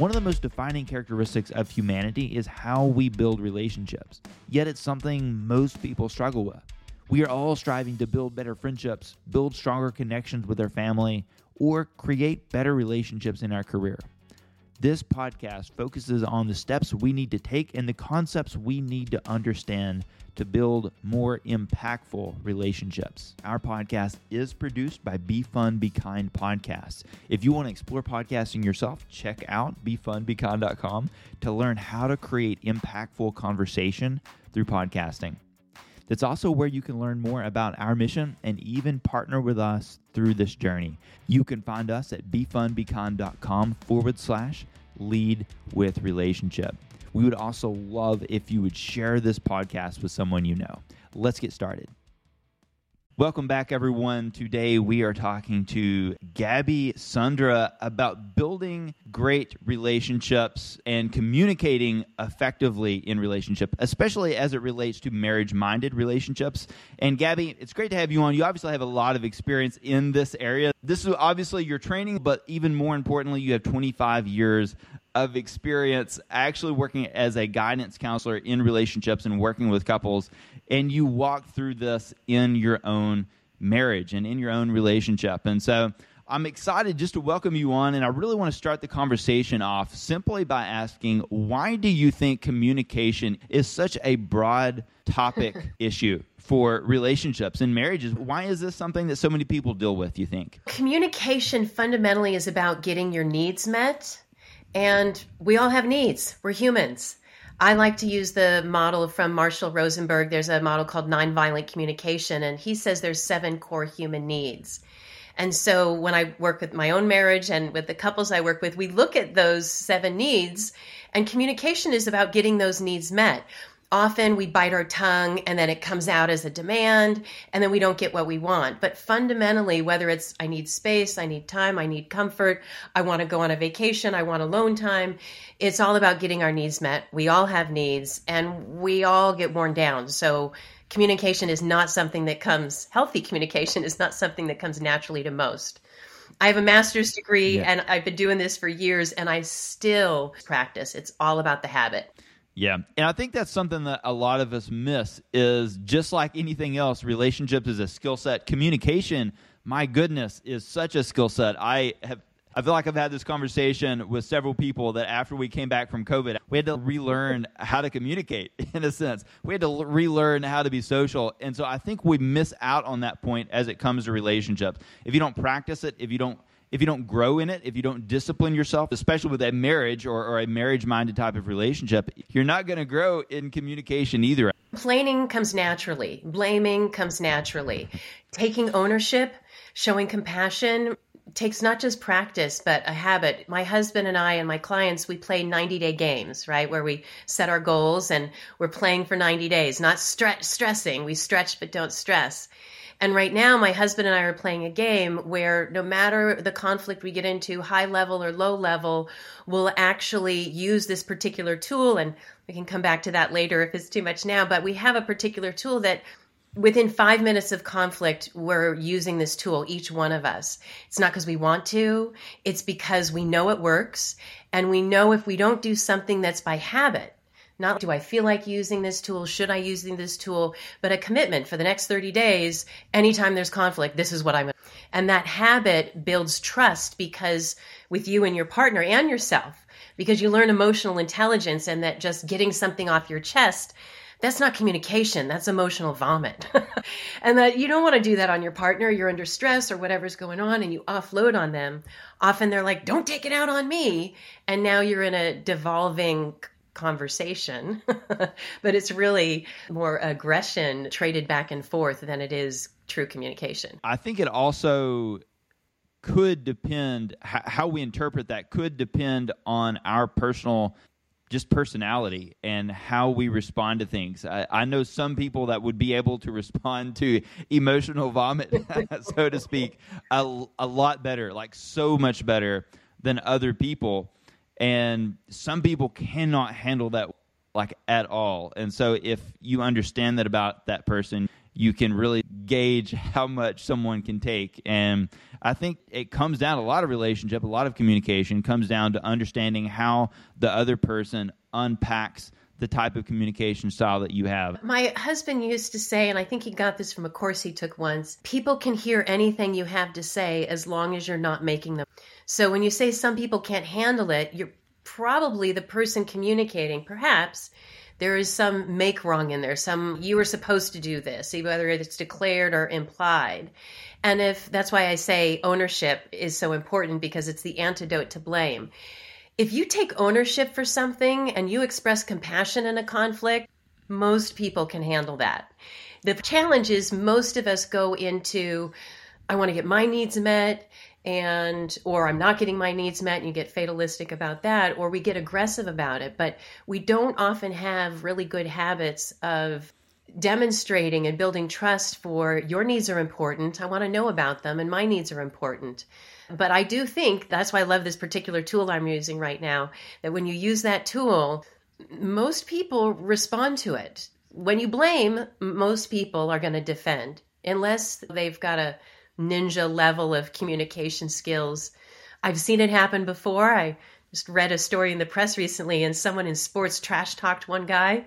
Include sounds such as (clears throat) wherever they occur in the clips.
One of the most defining characteristics of humanity is how we build relationships, yet it's something most people struggle with. We are all striving to build better friendships, build stronger connections with our family, or create better relationships in our career. This podcast focuses on the steps we need to take and the concepts we need to understand to build more impactful relationships. Our podcast is produced by Be Fun, Be Kind Podcasts. If you want to explore podcasting yourself, check out befunbekind.com to learn how to create impactful conversation through podcasting. That's also where you can learn more about our mission and even partner with us through this journey. You can find us at befunbekind.com forward slash lead with relationship. We would also love if you would share this podcast with someone you know. Let's get started. Welcome back, everyone. Today we are talking to Gabby Sundra about building great relationships and communicating effectively in relationship, especially as it relates to marriage-minded relationships. And Gabby, it's great to have you on. You obviously have a lot of experience in this area. This is obviously your training, but even more importantly, you have 25 years of experience actually working as a guidance counselor in relationships and working with couples and you walk through this in your own marriage and in your own relationship. And so i'm excited just to welcome you on and i really want to start the conversation off simply by asking why do you think communication is such a broad topic (laughs) issue for relationships and marriages? Why is this something that so many people deal with you think? Communication fundamentally is about getting your needs met and we all have needs. We're humans. I like to use the model from Marshall Rosenberg. There's a model called nonviolent communication, and he says there's seven core human needs. And so when I work with my own marriage and with the couples I work with, we look at those seven needs, and communication is about getting those needs met often we bite our tongue and then it comes out as a demand and then we don't get what we want. But fundamentally, whether it's I need space, I need time, I need comfort, I want to go on a vacation, I want alone time, it's all about getting our needs met. We all have needs and we all get worn down. So communication is not something that comes, healthy communication is not something that comes naturally to most. I have a master's degree yeah. and I've been doing this for years and I still practice. It's all about the habit. Yeah. And I think that's something that a lot of us miss is just like anything else, relationships is a skill set. Communication, my goodness, is such a skill set. I have I feel like I've had this conversation with several people that after we came back from COVID, we had to relearn how to communicate (laughs) in a sense. We had to relearn how to be social. And so I think we miss out on that point as it comes to relationships. If you don't practice it, if you don't if you don't grow in it, if you don't discipline yourself, especially with a marriage or, or a marriage minded type of relationship, you're not going to grow in communication either. Complaining comes naturally, blaming comes naturally. Taking ownership, showing compassion takes not just practice, but a habit. My husband and I and my clients, we play 90 day games, right? Where we set our goals and we're playing for 90 days, not stre- stressing. We stretch but don't stress. And right now, my husband and I are playing a game where no matter the conflict we get into, high level or low level, we'll actually use this particular tool. And we can come back to that later if it's too much now. But we have a particular tool that within five minutes of conflict, we're using this tool, each one of us. It's not because we want to, it's because we know it works. And we know if we don't do something that's by habit, not do I feel like using this tool? Should I using this tool? But a commitment for the next 30 days, anytime there's conflict, this is what I'm. And that habit builds trust because with you and your partner and yourself, because you learn emotional intelligence and that just getting something off your chest that's not communication that's emotional vomit (laughs) and that you don't want to do that on your partner you're under stress or whatever's going on and you offload on them often they're like don't take it out on me and now you're in a devolving conversation, (laughs) but it's really more aggression traded back and forth than it is true communication. I think it also could depend how we interpret that could depend on our personal just personality and how we respond to things. I, I, know some people that would be able to respond to emotional vomit, (laughs) so to speak, a, a lot better, like so much better than other people and some people cannot handle that like at all and so if you understand that about that person you can really gauge how much someone can take. And I think it comes down a lot of relationship, a lot of communication comes down to understanding how the other person unpacks the type of communication style that you have. My husband used to say, and I think he got this from a course he took once people can hear anything you have to say as long as you're not making them. So when you say some people can't handle it, you're probably the person communicating, perhaps. There is some make wrong in there, some you were supposed to do this, whether it's declared or implied. And if that's why I say ownership is so important because it's the antidote to blame if you take ownership for something and you express compassion in a conflict, most people can handle that. The challenge is most of us go into, I want to get my needs met and or I'm not getting my needs met and you get fatalistic about that or we get aggressive about it but we don't often have really good habits of demonstrating and building trust for your needs are important I want to know about them and my needs are important but I do think that's why I love this particular tool I'm using right now. That when you use that tool, most people respond to it. When you blame, most people are going to defend, unless they've got a ninja level of communication skills. I've seen it happen before. I just read a story in the press recently, and someone in sports trash talked one guy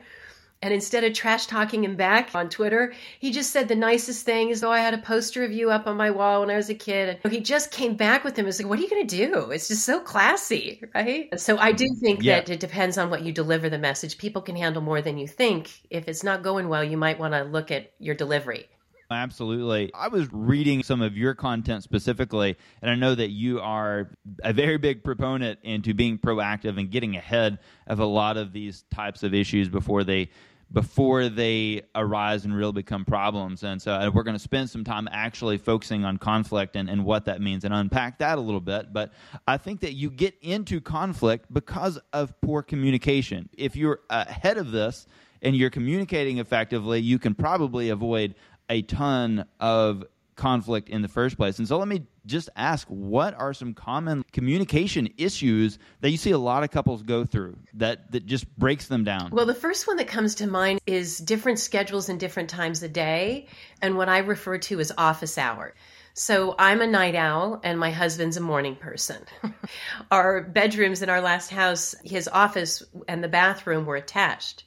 and instead of trash talking him back on Twitter, he just said the nicest thing is, Oh, I had a poster of you up on my wall when I was a kid. And he just came back with him. It's like, What are you going to do? It's just so classy, right? So I do think yeah. that it depends on what you deliver the message. People can handle more than you think. If it's not going well, you might want to look at your delivery. Absolutely. I was reading some of your content specifically, and I know that you are a very big proponent into being proactive and getting ahead of a lot of these types of issues before they before they arise and really become problems. And so we're going to spend some time actually focusing on conflict and, and what that means and unpack that a little bit. But I think that you get into conflict because of poor communication. If you're ahead of this and you're communicating effectively, you can probably avoid a ton of conflict in the first place. And so let me just ask what are some common communication issues that you see a lot of couples go through that that just breaks them down? Well, the first one that comes to mind is different schedules and different times a day and what I refer to as office hour. So I'm a night owl and my husband's a morning person. (laughs) our bedrooms in our last house, his office and the bathroom were attached.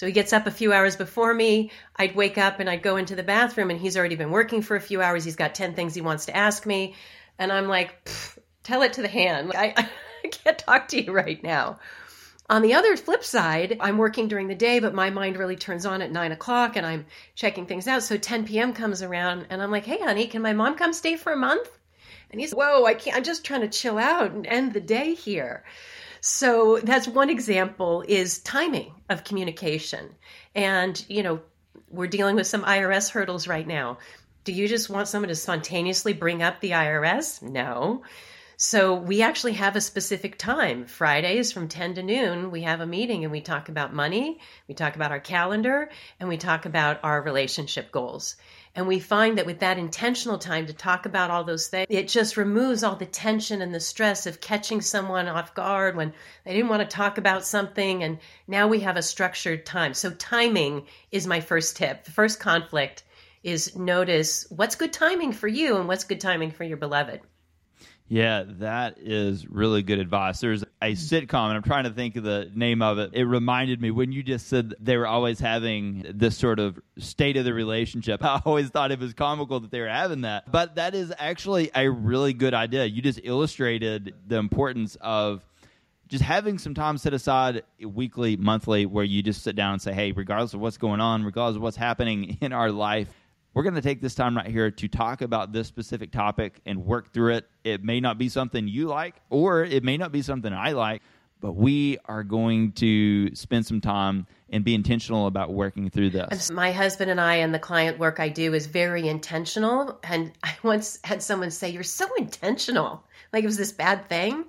So he gets up a few hours before me. I'd wake up and I'd go into the bathroom, and he's already been working for a few hours. He's got 10 things he wants to ask me. And I'm like, tell it to the hand. I, (laughs) I can't talk to you right now. On the other flip side, I'm working during the day, but my mind really turns on at nine o'clock and I'm checking things out. So 10 p.m. comes around and I'm like, hey, honey, can my mom come stay for a month? And he's, whoa, I can't, I'm just trying to chill out and end the day here. So that's one example is timing of communication. And, you know, we're dealing with some IRS hurdles right now. Do you just want someone to spontaneously bring up the IRS? No. So we actually have a specific time. Fridays from 10 to noon, we have a meeting and we talk about money, we talk about our calendar, and we talk about our relationship goals. And we find that with that intentional time to talk about all those things, it just removes all the tension and the stress of catching someone off guard when they didn't want to talk about something. And now we have a structured time. So, timing is my first tip. The first conflict is notice what's good timing for you and what's good timing for your beloved. Yeah, that is really good advice. There's a sitcom, and I'm trying to think of the name of it. It reminded me when you just said they were always having this sort of state of the relationship. (laughs) I always thought it was comical that they were having that. But that is actually a really good idea. You just illustrated the importance of just having some time set aside weekly, monthly, where you just sit down and say, hey, regardless of what's going on, regardless of what's happening (laughs) in our life, we're going to take this time right here to talk about this specific topic and work through it. It may not be something you like, or it may not be something I like, but we are going to spend some time and be intentional about working through this. My husband and I and the client work I do is very intentional. And (laughs) I once had someone say, You're so intentional. Like it was this bad thing.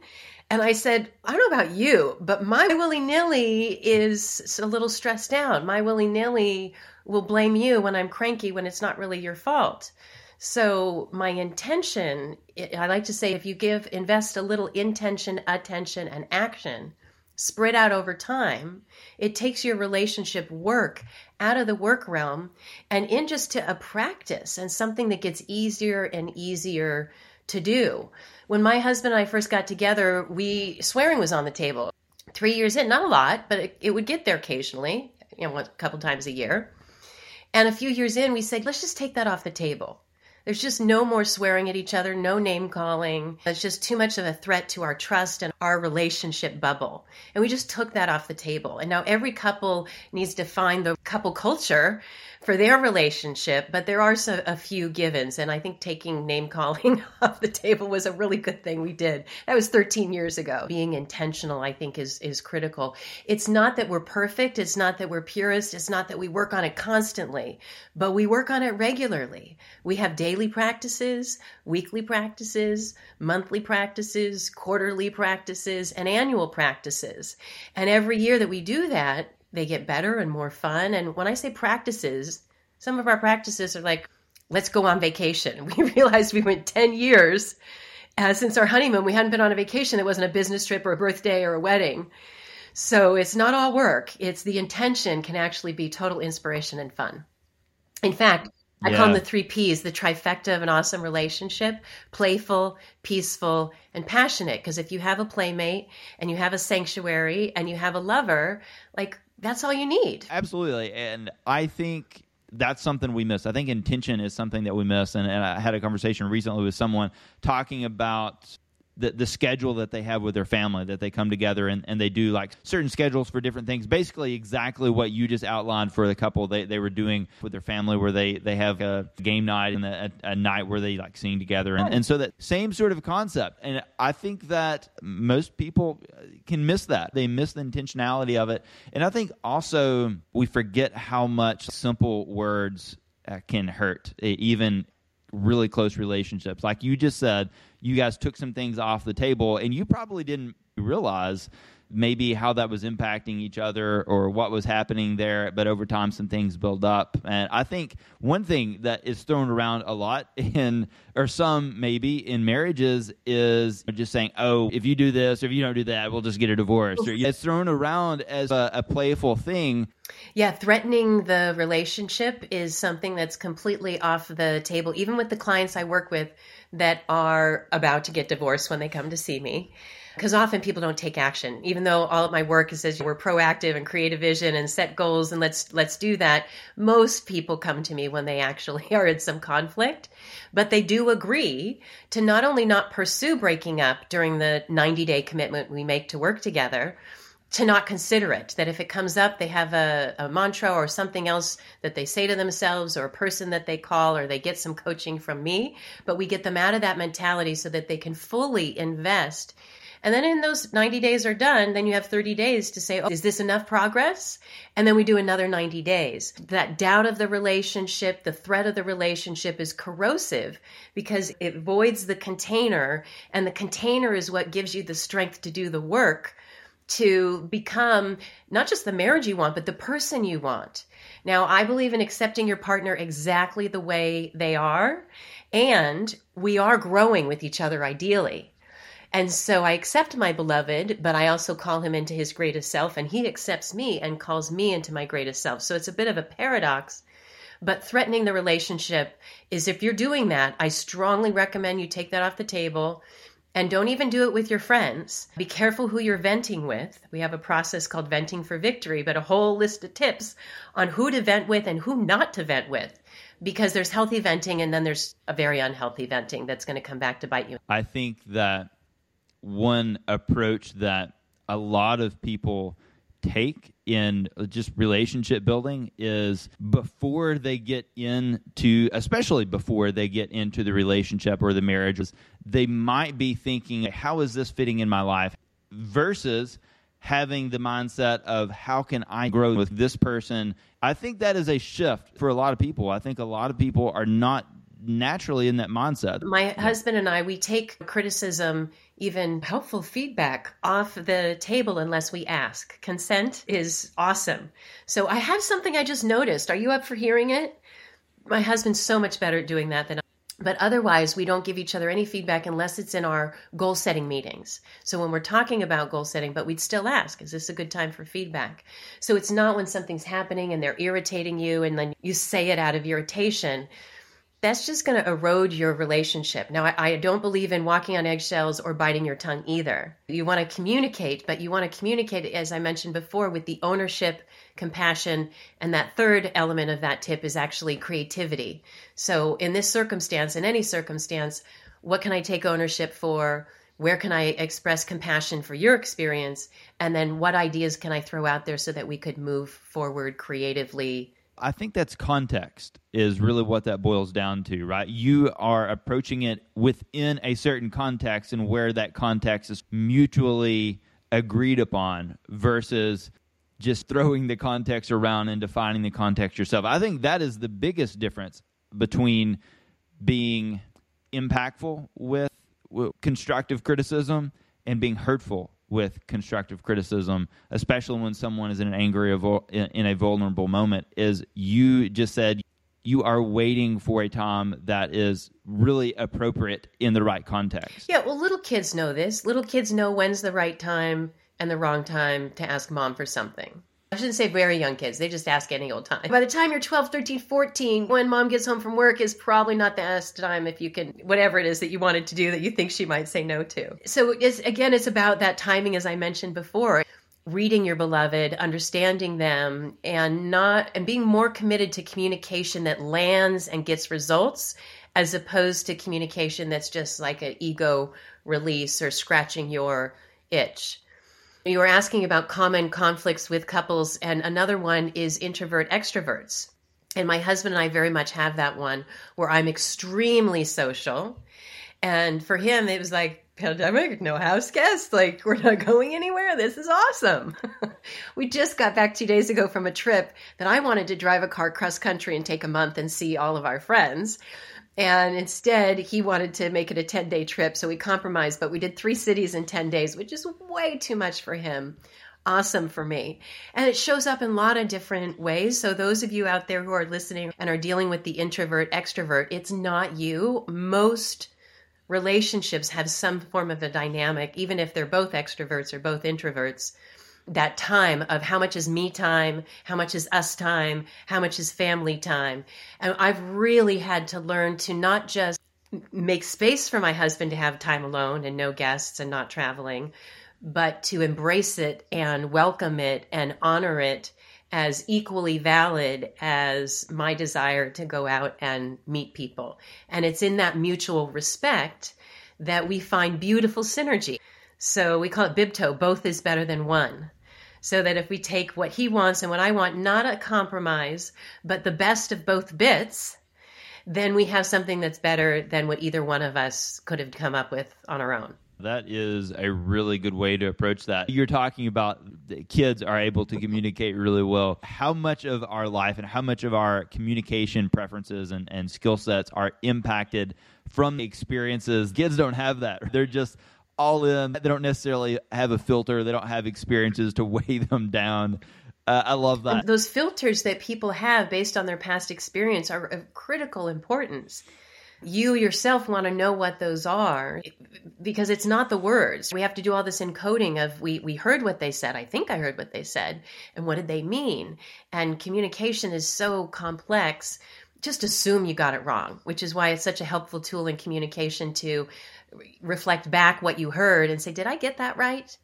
And I said, I don't know about you, but my willy nilly is a little stressed out. My willy nilly will blame you when I'm cranky when it's not really your fault. So my intention, I like to say, if you give invest a little intention, attention, and action, spread out over time, it takes your relationship work out of the work realm and in just to a practice and something that gets easier and easier to do. When my husband and I first got together, we swearing was on the table. Three years in, not a lot, but it, it would get there occasionally, you know, a couple times a year. And a few years in, we said, let's just take that off the table. There's just no more swearing at each other, no name calling. It's just too much of a threat to our trust and our relationship bubble. And we just took that off the table. And now every couple needs to find the couple culture for their relationship, but there are so, a few givens. And I think taking name calling (laughs) off the table was a really good thing we did. That was 13 years ago. Being intentional, I think, is, is critical. It's not that we're perfect. It's not that we're purist. It's not that we work on it constantly, but we work on it regularly. We have daily practices, weekly practices, monthly practices, quarterly practices, and annual practices. And every year that we do that, they get better and more fun. And when I say practices, some of our practices are like, let's go on vacation. (laughs) We realized we went 10 years uh, since our honeymoon. We hadn't been on a vacation that wasn't a business trip or a birthday or a wedding. So it's not all work. It's the intention can actually be total inspiration and fun. In fact, I yeah. call them the three P's, the trifecta of an awesome relationship playful, peaceful, and passionate. Because if you have a playmate and you have a sanctuary and you have a lover, like that's all you need. Absolutely. And I think that's something we miss. I think intention is something that we miss. And, and I had a conversation recently with someone talking about the, the schedule that they have with their family that they come together and, and they do like certain schedules for different things. Basically exactly what you just outlined for the couple. They, they were doing with their family where they, they have a game night and a, a night where they like sing together. And, and so that same sort of concept. And i think that most people can miss that. They miss the intentionality of it. And i think also we forget how much simple words uh, can hurt even really close relationships. Like you just said you guys took some things off the table and you probably didn't realize maybe how that was impacting each other or what was happening there but over time some things build up. And i think one thing that is thrown around a lot (laughs) in or some maybe in marriages is just saying oh if you do this or if you don't do that we'll just get a divorce. Or it's thrown around as a, a playful thing. Yeah, threatening the relationship is something that's completely off the table, even with the clients I work with that are about to get divorced when they come to see me. Because often people don't take action, even though all of my work is says we're proactive and create a vision and set goals and let's let's do that. Most people come to me when they actually (laughs) are in some conflict, but they do agree to not only not pursue breaking up during the 90 day commitment we make to work together, to not consider it. That if it comes up, they have a, a, mantra or something else that they say to themselves or a person that they call or they get some coaching from me. But we get them out of that mentality so that they can fully invest. And then in those 90 days are done, then you have 30 days to say, oh, is this enough progress? And then we do another 90 days. That doubt of the relationship, the threat of the relationship is corrosive because it voids the container. And the container is what gives you the strength to do the work to become not just the marriage you want, but the person you want. Now, I believe in accepting your partner exactly the way they are, and we are growing with each other ideally. And so I accept my beloved, but I also call him into his greatest self, and he accepts me and calls me into my greatest self. So it's a bit of a paradox. But threatening the relationship is if you're doing that, I strongly recommend you take that off the table and don't even do it with your friends. Be careful who you're venting with. We have a process called Venting for Victory, but a whole list of tips on who to vent with and who not to vent with. Because there's healthy venting and then there's a very unhealthy venting that's going to come back to bite you. I think that one approach that a lot of people take in just relationship building is before they get into especially before they get into the relationship or the marriage they might be thinking how is this fitting in my life? Versus having the mindset of how can I grow with this person? I think that is a shift for a lot of people. I think a lot of people are not naturally in that mindset. My husband and I, we take criticism, even helpful feedback off the table unless we ask. Consent is awesome. So I have something I just noticed. Are you up for hearing it? My husband's so much better at doing that than I. But otherwise, we don't give each other any feedback unless it's in our goal setting meetings. So when we're talking about goal setting, but we'd still ask, is this a good time for feedback? So it's not when something's happening and they're irritating you and then you say it out of irritation that's just going to erode your relationship. Now, I, I, don't believe in walking on eggshells or biting your tongue either. You want to communicate, but you want to communicate, as I mentioned before, with the ownership, compassion, and that third element of that tip is actually creativity. So, in this circumstance, in any circumstance, what can I take ownership for? Where can I express compassion for your experience? And then what ideas can I throw out there so that we could move forward creatively I think that's context is mm-hmm. really what that boils down to, right? You are approaching it within a certain context and where that context is mutually agreed upon versus just throwing the context around and defining the context yourself. I think that is the biggest difference between being impactful with, with constructive criticism and being hurtful with constructive criticism, especially when someone is in an angry in a vulnerable moment, is you just said you are waiting for a time that is really appropriate in the right context. Yeah, well, little kids know this. Little kids know when's the right time and the wrong time to ask mom for something. I shouldn't say very young kids. They just ask any old time. By the time you're 12, 13, 14, when mom gets home from work is probably not the best time if you can, whatever it is that you wanted to do that you think she might say no to. So it's, again, it's about that timing, as I mentioned before reading your beloved understanding them and not and being more committed to communication that lands and gets results as opposed to communication that's just like an ego release or scratching your itch you were asking about common conflicts with couples, and another one is introvert extroverts. And my husband and I very much have that one where I'm extremely social. And for him, it was like, pandemic, no house guests. Like, we're not going anywhere. This is awesome. (laughs) we just got back two days ago from a trip that I wanted to drive a car cross country and take a month and see all of our friends. And instead, he wanted to make it a 10 day trip. So we compromised, but we did three cities in 10 days, which is way too much for him. Awesome for me. And it shows up in a lot of different ways. So, those of you out there who are listening and are dealing with the introvert extrovert, it's not you. Most relationships have some form of a dynamic, even if they're both extroverts or both introverts that time of how much is me time, how much is us time, how much is family time. And I've really had to learn to not just make space for my husband to have time alone and no guests and not traveling, but to embrace it and welcome it and honor it as equally valid as my desire to go out and meet people. And it's in that mutual respect that we find beautiful synergy. So we call it BIBTO, both is better than one. So that if we take what he wants and what I want, not a compromise, but the best of both bits, then we have something that's better than what either one of us could have come up with on our own. That is a really good way to approach that. You're talking about kids are able to communicate really well. How much of our life and how much of our communication preferences and, and skill sets are impacted from experiences? Kids don't have that. They're just all in. They don't necessarily have a filter. They don't have experiences to (laughs) weigh them down. Uh, I love that. And those filters that people have based on their past experience are of critical importance. You yourself want to know what those are because it's not the words. We have to do all this encoding of we we heard what they said. I think I heard what they said and what did they mean? And communication is so complex just assume you got it wrong, which is why it's such a helpful tool in communication to reflect back what you heard and say, did I get that right?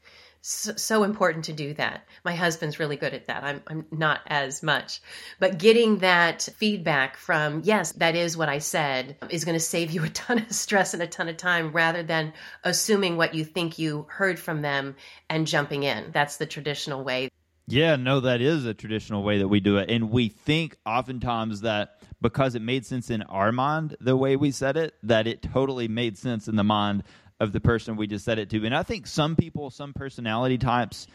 So, so, important to do that. My husband's really good at that. I'm, I'm not as much. But getting that feedback from, yes, that is what I said, is going to save you a ton of stress and a ton of time rather than assuming what you think you heard from them and jumping in. That's the traditional way. Yeah, no, that is a traditional way that we do it. And we think oftentimes that because it made sense in our mind the way we said it, that it totally made sense in the mind of the person we just said it to. And I think some people, some personality types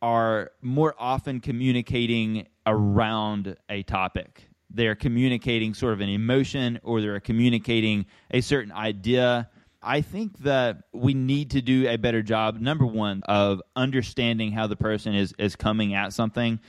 are more often communicating around a topic. They're communicating sort of an emotion or they're communicating a certain idea I think that we need to do a better job, number one, of understanding how the person is, is coming at something,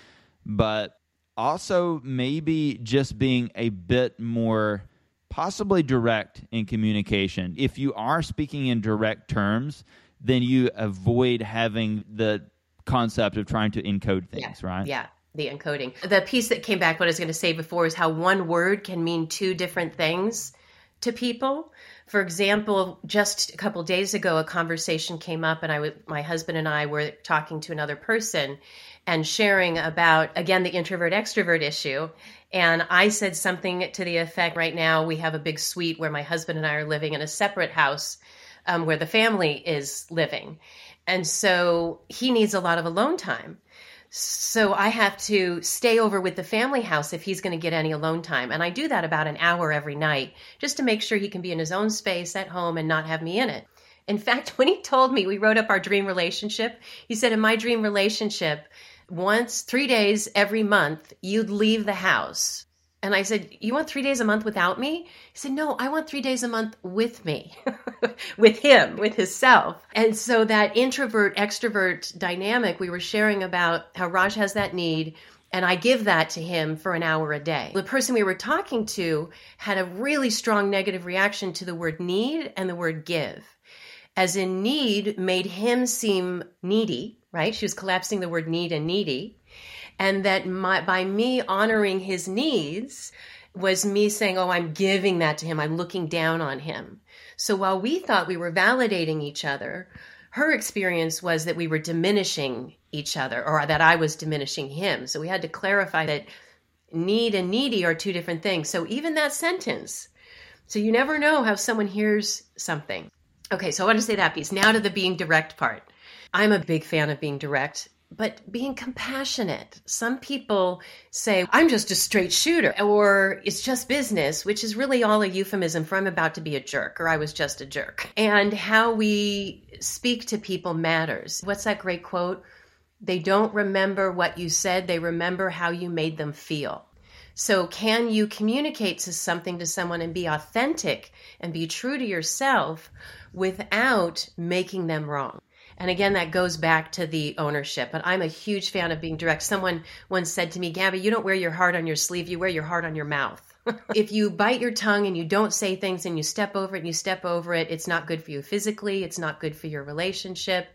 but also maybe just being a bit more possibly direct in communication. If you are speaking in direct terms, then you avoid having the concept of trying to encode things, yeah. right? Yeah the encoding. The piece that came back, what I was going to say before, is how one word can mean two different things to people. For example, just a couple days ago, a conversation came up, and I, my husband and I were talking to another person and sharing about again the introvert extrovert issue. And I said something to the effect, "Right now, we have a big suite where my husband and I are living in a separate house um, where the family is living, and so he needs a lot of alone time." So I have to stay over with the family house if he's going to get any alone time. And I do that about an hour every night just to make sure he can be in his own space at home and not have me in it. In (laughs) fact, when he told me we wrote up our dream relationship, he said, In my dream relationship, once, three days every month, you'd leave the house and I said, You want three days a month without me? He said, No, I want three days a month with me, (laughs) with him, with his self. And so that introvert extrovert dynamic, we were sharing about how Raj has that need. And I give that to him for an hour a day. The person we were talking to had a really strong negative reaction to the word need and the word give. As in, need made him seem needy, right? She was collapsing the word need and needy and that my, by me honoring his needs was me saying, Oh, I'm giving that to him. I'm looking down on him. So while we thought we were validating each other, her experience was that we were diminishing each other or that I was diminishing him. So we had to clarify that need and needy are two different things. So even that sentence, so you never know how someone hears something. Okay, so I want to say that piece. Now to the being direct part. I'm a big fan of being direct but being compassionate. Some people say, I'm just a straight shooter, or it's just business, which is really all a euphemism for I'm about to be a jerk, or I was just a jerk. And how we speak to people matters. What's that great quote? They don't remember what you said, they remember how you made them feel. So, can you communicate to something to someone and be authentic and be true to yourself without making them wrong? And again, that goes back to the ownership. But I'm a huge fan of being direct. Someone once said to me, Gabby, you don't wear your heart on your sleeve, you wear your heart on your mouth. (laughs) if you bite your tongue and you don't say things and you step over it and you step over it, it's not good for you physically, it's not good for your relationship.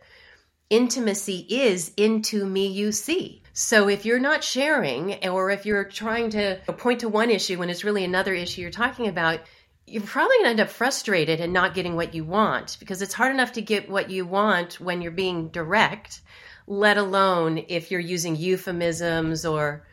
Intimacy is into me you see. So if you're not sharing or if you're trying to point to one issue when it's really another issue you're talking about, you're probably going to end up frustrated and not getting what you want because it's hard enough to get what you want when you're being direct, let alone if you're using euphemisms or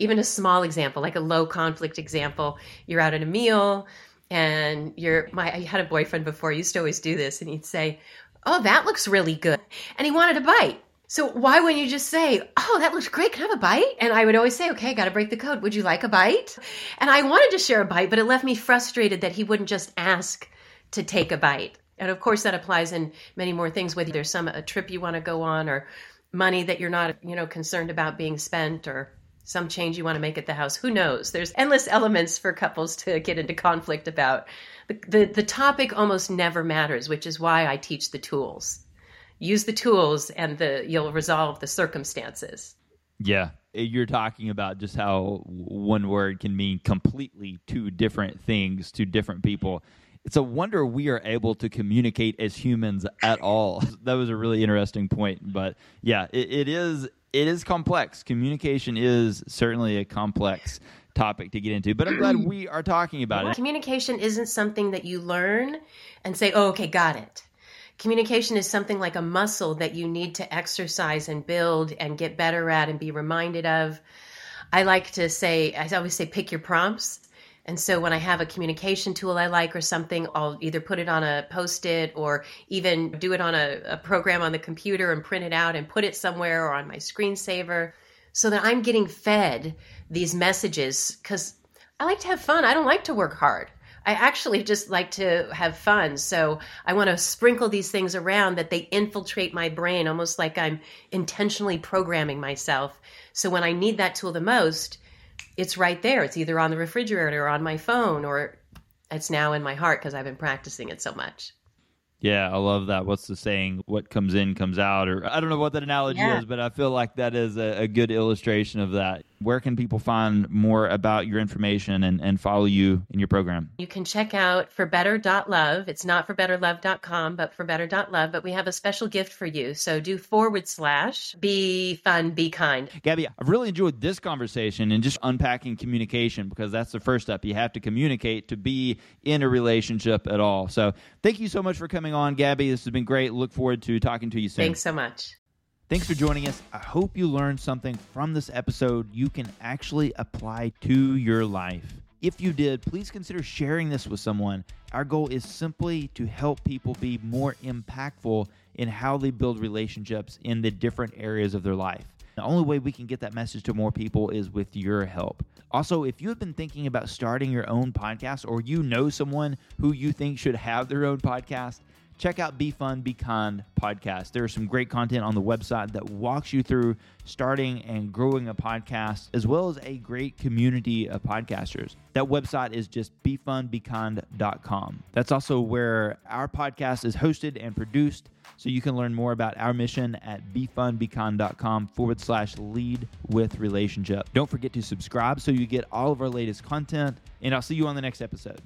even a small example, like a low conflict example. You're out at a meal and you're my I had a boyfriend before, he used to always do this and he'd say, "Oh, that looks really good." And he wanted a bite. So why wouldn't you just say, "Oh, that looks great. Can I have a bite?" And I would always say, "Okay, got to break the code. Would you like a bite?" And I wanted to share a bite, but it left me frustrated that he wouldn't just ask to take a bite. And of course, that applies in many more things. Whether there's some a trip you want to go on, or money that you're not, you know, concerned about being spent, or some change you want to make at the house. Who knows? There's endless (laughs) elements for couples to get into conflict about. The, the, the topic almost never matters, which is why I teach the tools use the tools and the you'll resolve the circumstances. Yeah. You're talking about just how one word can mean completely two different things to different people. It's a wonder we are able to communicate as humans at all. (laughs) That was a really interesting point but yeah it, it is it is complex. Communication is certainly a complex topic to get into but i'm glad (clears throat) we are talking about it. communication isn't something that you learn and say oh okay got it Communication is something like a muscle that you need to exercise and build and get better at and be reminded of. I like to say, I always say, pick your prompts. And so when I have a communication tool I like or something, I'll either put it on a post it or even do it on a, a, program on the computer and print it out and put it somewhere or on my screensaver so that I'm getting fed these messages because I like to have fun. I don't like to work hard. I actually just like to have fun. So I want to sprinkle these things around that they infiltrate my brain almost like I'm intentionally programming myself. So when I need that tool the most, it's right there. It's either on the refrigerator or on my phone or it's now in my heart because I've been practicing it so much. Yeah, I love that. What's the saying? What comes in comes out, or I don't know what that analogy yeah. is, but I feel like that is a, a good illustration of that. Where can people find more about your information and, and follow you in your program? You can check out for better.love. It's not for betterlove.com, but for better.love. But we have a special gift for you. So do forward slash be fun, be kind. Gabby, I've really enjoyed this conversation and just unpacking communication because that's the first step. You have to communicate to be in a relationship at all. So thank you so much for coming on, Gabby. This has been great. Look forward to talking to you soon. Thanks so much. Thanks for joining us. I hope you learned something from this episode you can actually apply to your life. If you did, please consider sharing this with someone. Our goal is simply to help people be more impactful in how they build relationships in the different areas of their life. The only way we can get that message to more people is with your help. Also, if you have been thinking about starting your own podcast or you know someone who you think should have their own podcast, check out Be Fun, Be Kind podcast. There's some great content on the website that walks you through starting and growing a podcast, as well as a great community of podcasters. That website is just befunbekind.com. That's also where our podcast is hosted and produced. So you can learn more about our mission at befunbekind.com forward slash lead with relationship. Don't forget to subscribe so you get all of our latest content, and I'll see you on the next episode.